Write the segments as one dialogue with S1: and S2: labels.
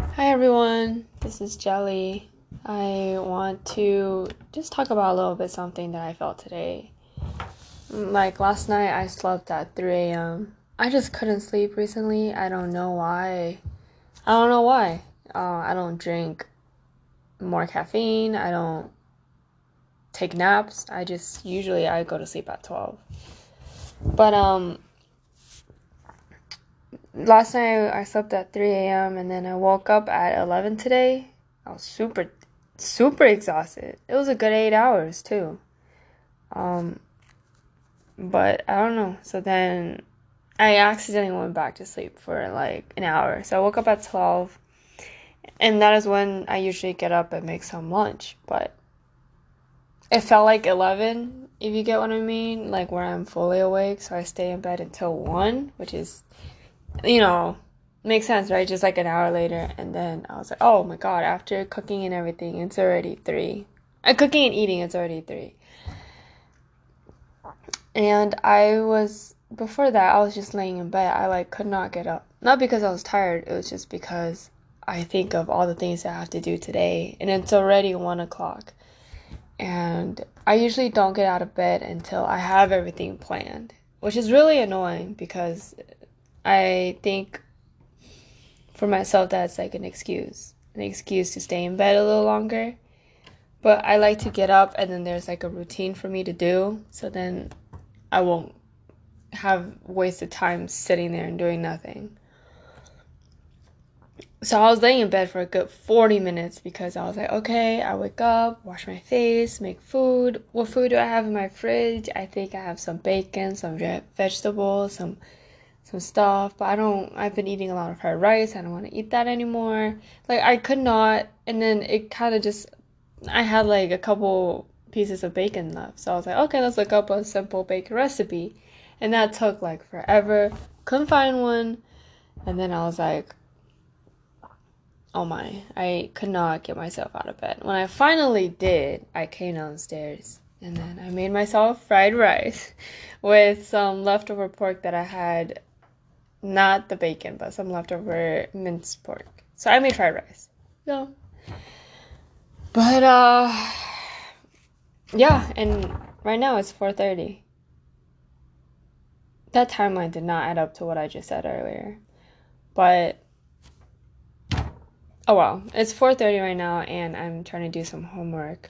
S1: Hi everyone, this is Jelly. I want to just talk about a little bit something that I felt today. Like last night, I slept at 3 a.m. I just couldn't sleep recently. I don't know why. I don't know why. Uh, I don't drink more caffeine. I don't take naps. I just usually I go to sleep at 12. But um last night I slept at 3 a.m. and then I woke up at 11 today. I was super, super exhausted. It was a good eight hours too. Um, but I don't know. So then I accidentally went back to sleep for like an hour. So I woke up at 12 and that is when I usually get up and make some lunch. But it felt like 11, if you get what I mean, like where I'm fully awake. So I stay in bed until 1, which is you know, makes sense, right? Just like an hour later, and then I was like, oh my god, after cooking and everything, it's already three. Uh, cooking and eating, it's already three. And I was before that, I was just laying in bed. I like could not get up, not because I was tired. It was just because I think of all the things I have to do today, and it's already one o'clock. And I usually don't get out of bed until I have everything planned, which is really annoying because I think for myself that's like an excuse, an excuse to stay in bed a little longer. But I like to get up and then there's like a routine for me to do, so then I won't have wasted time sitting there and doing nothing. So I was laying in bed for a good 40 minutes because I was like, okay, I wake up, wash my face, make food. What food do I have in my fridge? I think I have some bacon, some vegetables, some some stuff, but I don't I've been eating a lot of fried rice. I don't want to eat that anymore. Like I could not and then it kind of just I had like a couple pieces of bacon left. So I was like, okay, let's look up a simple bacon recipe. And that took like forever. Couldn't find one. And then I was like, oh my, I could not get myself out of bed. When I finally did, I came downstairs and then I made myself fried rice with some leftover pork that I had not the bacon, but some leftover minced pork. So I made fried rice. Yeah. But uh yeah, and right now it's 4:30. That timeline did not add up to what I just said earlier. But oh well, it's 4:30 right now and I'm trying to do some homework.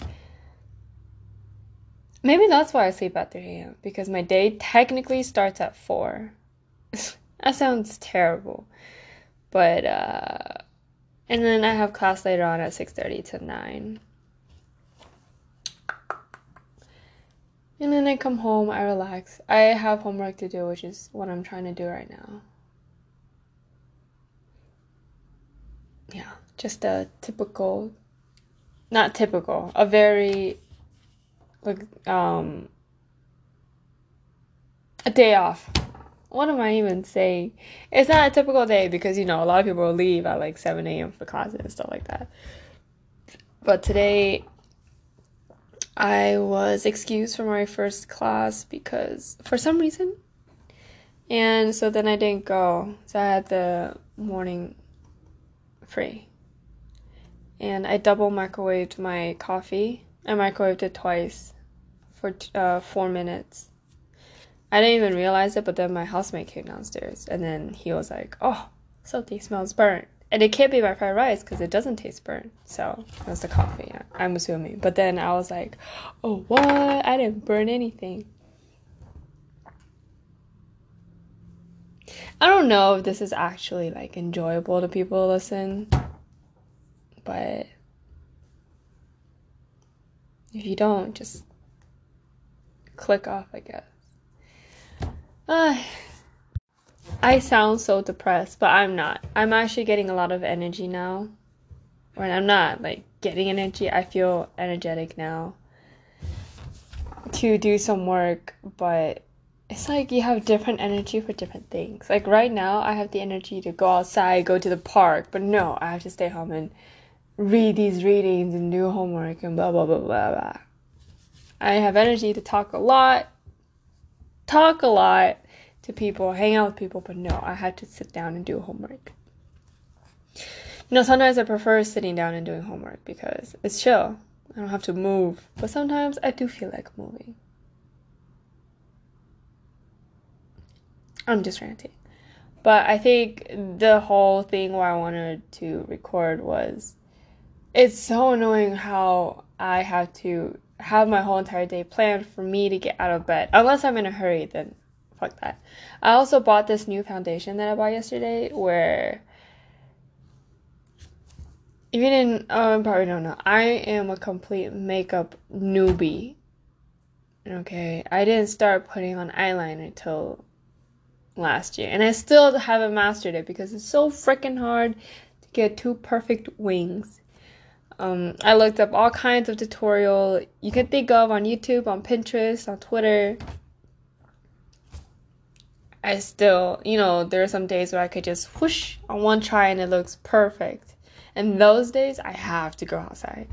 S1: Maybe that's why I sleep at 3 a.m. because my day technically starts at 4. That sounds terrible. But uh and then I have class later on at 6:30 to 9. And then I come home, I relax. I have homework to do, which is what I'm trying to do right now. Yeah, just a typical not typical, a very like um a day off what am I even saying? It's not a typical day because you know a lot of people leave at like 7 a.m. for classes and stuff like that. But today I was excused from my first class because for some reason. And so then I didn't go. So I had the morning free. And I double microwaved my coffee. I microwaved it twice for uh, four minutes I didn't even realize it, but then my housemate came downstairs and then he was like, "Oh, something smells burnt." And it can't be my fried rice because it doesn't taste burnt. So it was the coffee, I'm assuming. But then I was like, "Oh, what? I didn't burn anything." I don't know if this is actually like enjoyable to people to listen, but if you don't, just click off, I guess. I sound so depressed, but I'm not. I'm actually getting a lot of energy now. Or I'm not like getting energy. I feel energetic now to do some work, but it's like you have different energy for different things. Like right now, I have the energy to go outside, go to the park, but no, I have to stay home and read these readings and do homework and blah blah blah blah blah. I have energy to talk a lot, talk a lot to people, hang out with people, but no, I had to sit down and do homework. You know, sometimes I prefer sitting down and doing homework because it's chill. I don't have to move. But sometimes I do feel like moving. I'm just ranting. But I think the whole thing why I wanted to record was it's so annoying how I have to have my whole entire day planned for me to get out of bed. Unless I'm in a hurry, then fuck that. I also bought this new foundation that I bought yesterday where if you didn't oh, probably don't know. I am a complete makeup newbie. Okay, I didn't start putting on eyeliner until last year, and I still haven't mastered it because it's so freaking hard to get two perfect wings. Um, I looked up all kinds of tutorial you can think of on YouTube, on Pinterest, on Twitter. I still, you know, there are some days where I could just whoosh on one try and it looks perfect. And those days I have to go outside.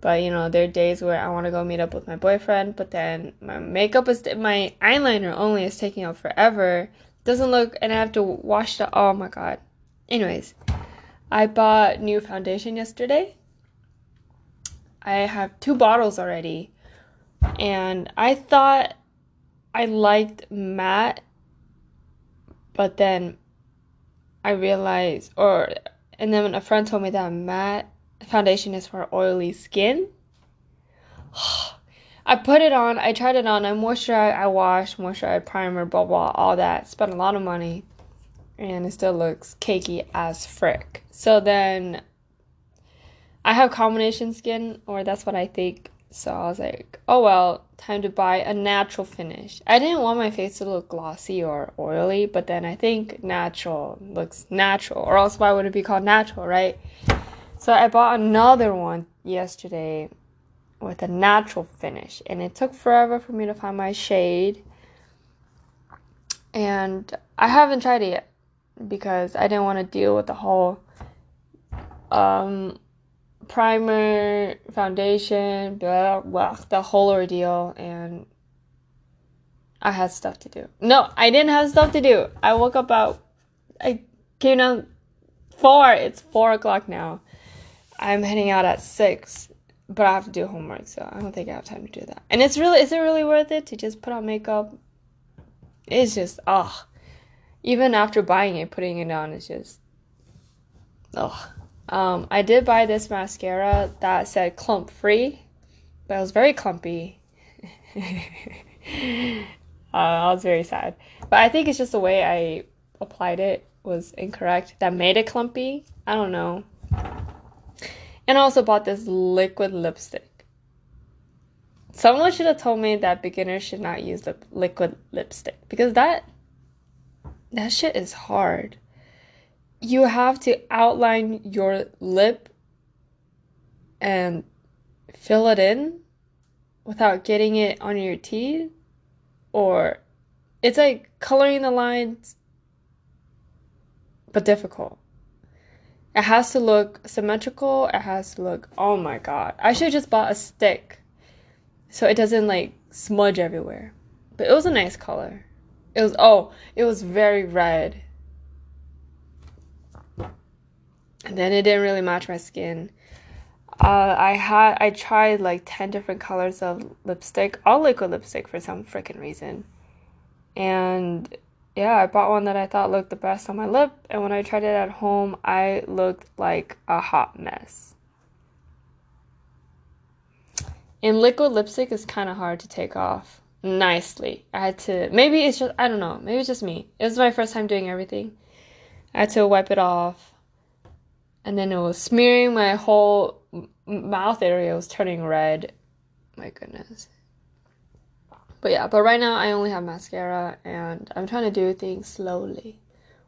S1: But you know, there are days where I want to go meet up with my boyfriend, but then my makeup is my eyeliner only is taking up forever. Doesn't look and I have to wash the oh my god. Anyways, I bought new foundation yesterday. I have two bottles already. And I thought I liked matte but then I realized, or, and then a friend told me that matte foundation is for oily skin. I put it on, I tried it on, I moisturized, I washed, moisturized, primer, blah blah, all that. Spent a lot of money, and it still looks cakey as frick. So then, I have combination skin, or that's what I think. So I was like, oh well, time to buy a natural finish. I didn't want my face to look glossy or oily, but then I think natural looks natural, or else why would it be called natural, right? So I bought another one yesterday with a natural finish, and it took forever for me to find my shade. And I haven't tried it yet because I didn't want to deal with the whole um primer, foundation, blah, blah, the whole ordeal, and I had stuff to do. No, I didn't have stuff to do. I woke up about, I came down four. It's four o'clock now. I'm heading out at six, but I have to do homework, so I don't think I have time to do that. And it's really, is it really worth it to just put on makeup? It's just, oh, even after buying it, putting it on is just, oh. Um, I did buy this mascara that said clump free, but it was very clumpy. uh, I was very sad. But I think it's just the way I applied it was incorrect. That made it clumpy. I don't know. And I also bought this liquid lipstick. Someone should have told me that beginners should not use the liquid lipstick because that that shit is hard you have to outline your lip and fill it in without getting it on your teeth or it's like coloring the lines but difficult. It has to look symmetrical. It has to look oh my god i should have just bought a stick so it doesn't like smudge everywhere. But it was a nice color. It was oh it was very red and then it didn't really match my skin. Uh, I had I tried like ten different colors of lipstick, all liquid lipstick for some freaking reason, and yeah, I bought one that I thought looked the best on my lip, and when I tried it at home, I looked like a hot mess. And liquid lipstick is kind of hard to take off nicely. I had to maybe it's just I don't know, maybe it's just me. It was my first time doing everything. I had to wipe it off and then it was smearing my whole mouth area it was turning red. My goodness. But yeah but right now i only have mascara and i'm trying to do things slowly.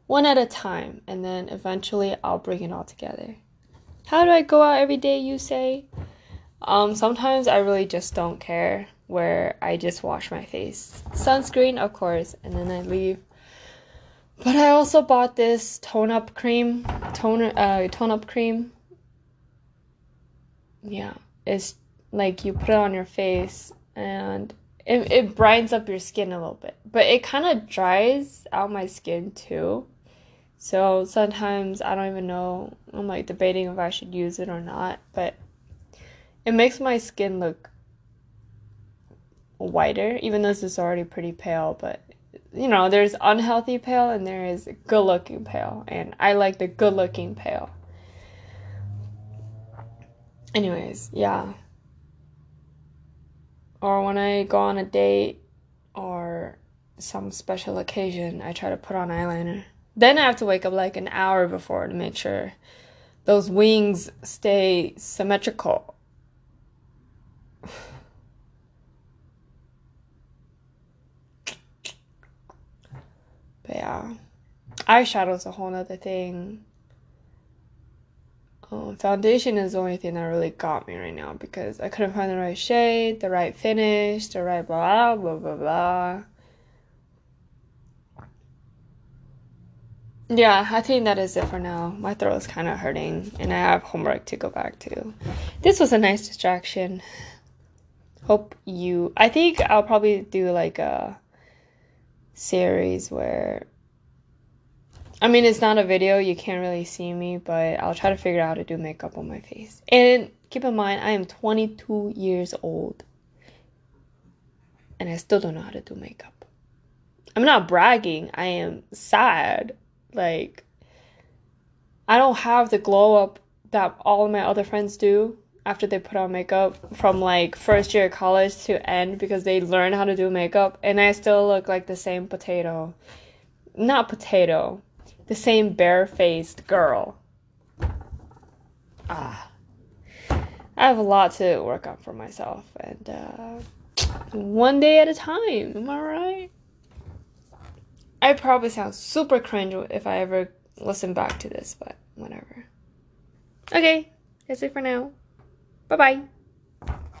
S1: One at a time and then eventually i'll bring it all together. How do i go out every day you say? Um sometimes i really just don't care where i just wash my face. Sunscreen of course and then i leave but I also bought this tone up cream, toner, uh, tone up cream. Yeah, it's like you put it on your face and it, it brightens up your skin a little bit, but it kind of dries out my skin too. So sometimes I don't even know. I'm like debating if I should use it or not, but it makes my skin look whiter, even though this is already pretty pale. But you know, there's unhealthy pale and there is good looking pale, and I like the good looking pale. Anyways, yeah. Or when I go on a date or some special occasion, I try to put on eyeliner. Then I have to wake up like an hour before to make sure those wings stay symmetrical. Yeah, eyeshadow is a whole nother thing. Um, foundation is the only thing that really got me right now because I couldn't find the right shade, the right finish, the right blah blah blah blah. Yeah, I think that is it for now. My throat is kind of hurting and I have homework to go back to. This was a nice distraction. Hope you. I think I'll probably do like a series where. I mean, it's not a video, you can't really see me, but I'll try to figure out how to do makeup on my face. And keep in mind, I am 22 years old. And I still don't know how to do makeup. I'm not bragging, I am sad like, I don't have the glow up that all of my other friends do after they put on makeup from like first year of college to end because they learn how to do makeup and I still look like the same potato. Not potato, the same barefaced girl. Ah. I have a lot to work on for myself and uh, one day at a time, am I right? I probably sound super cringe if I ever listen back to this, but whatever. Okay, that's it for now. Bye bye.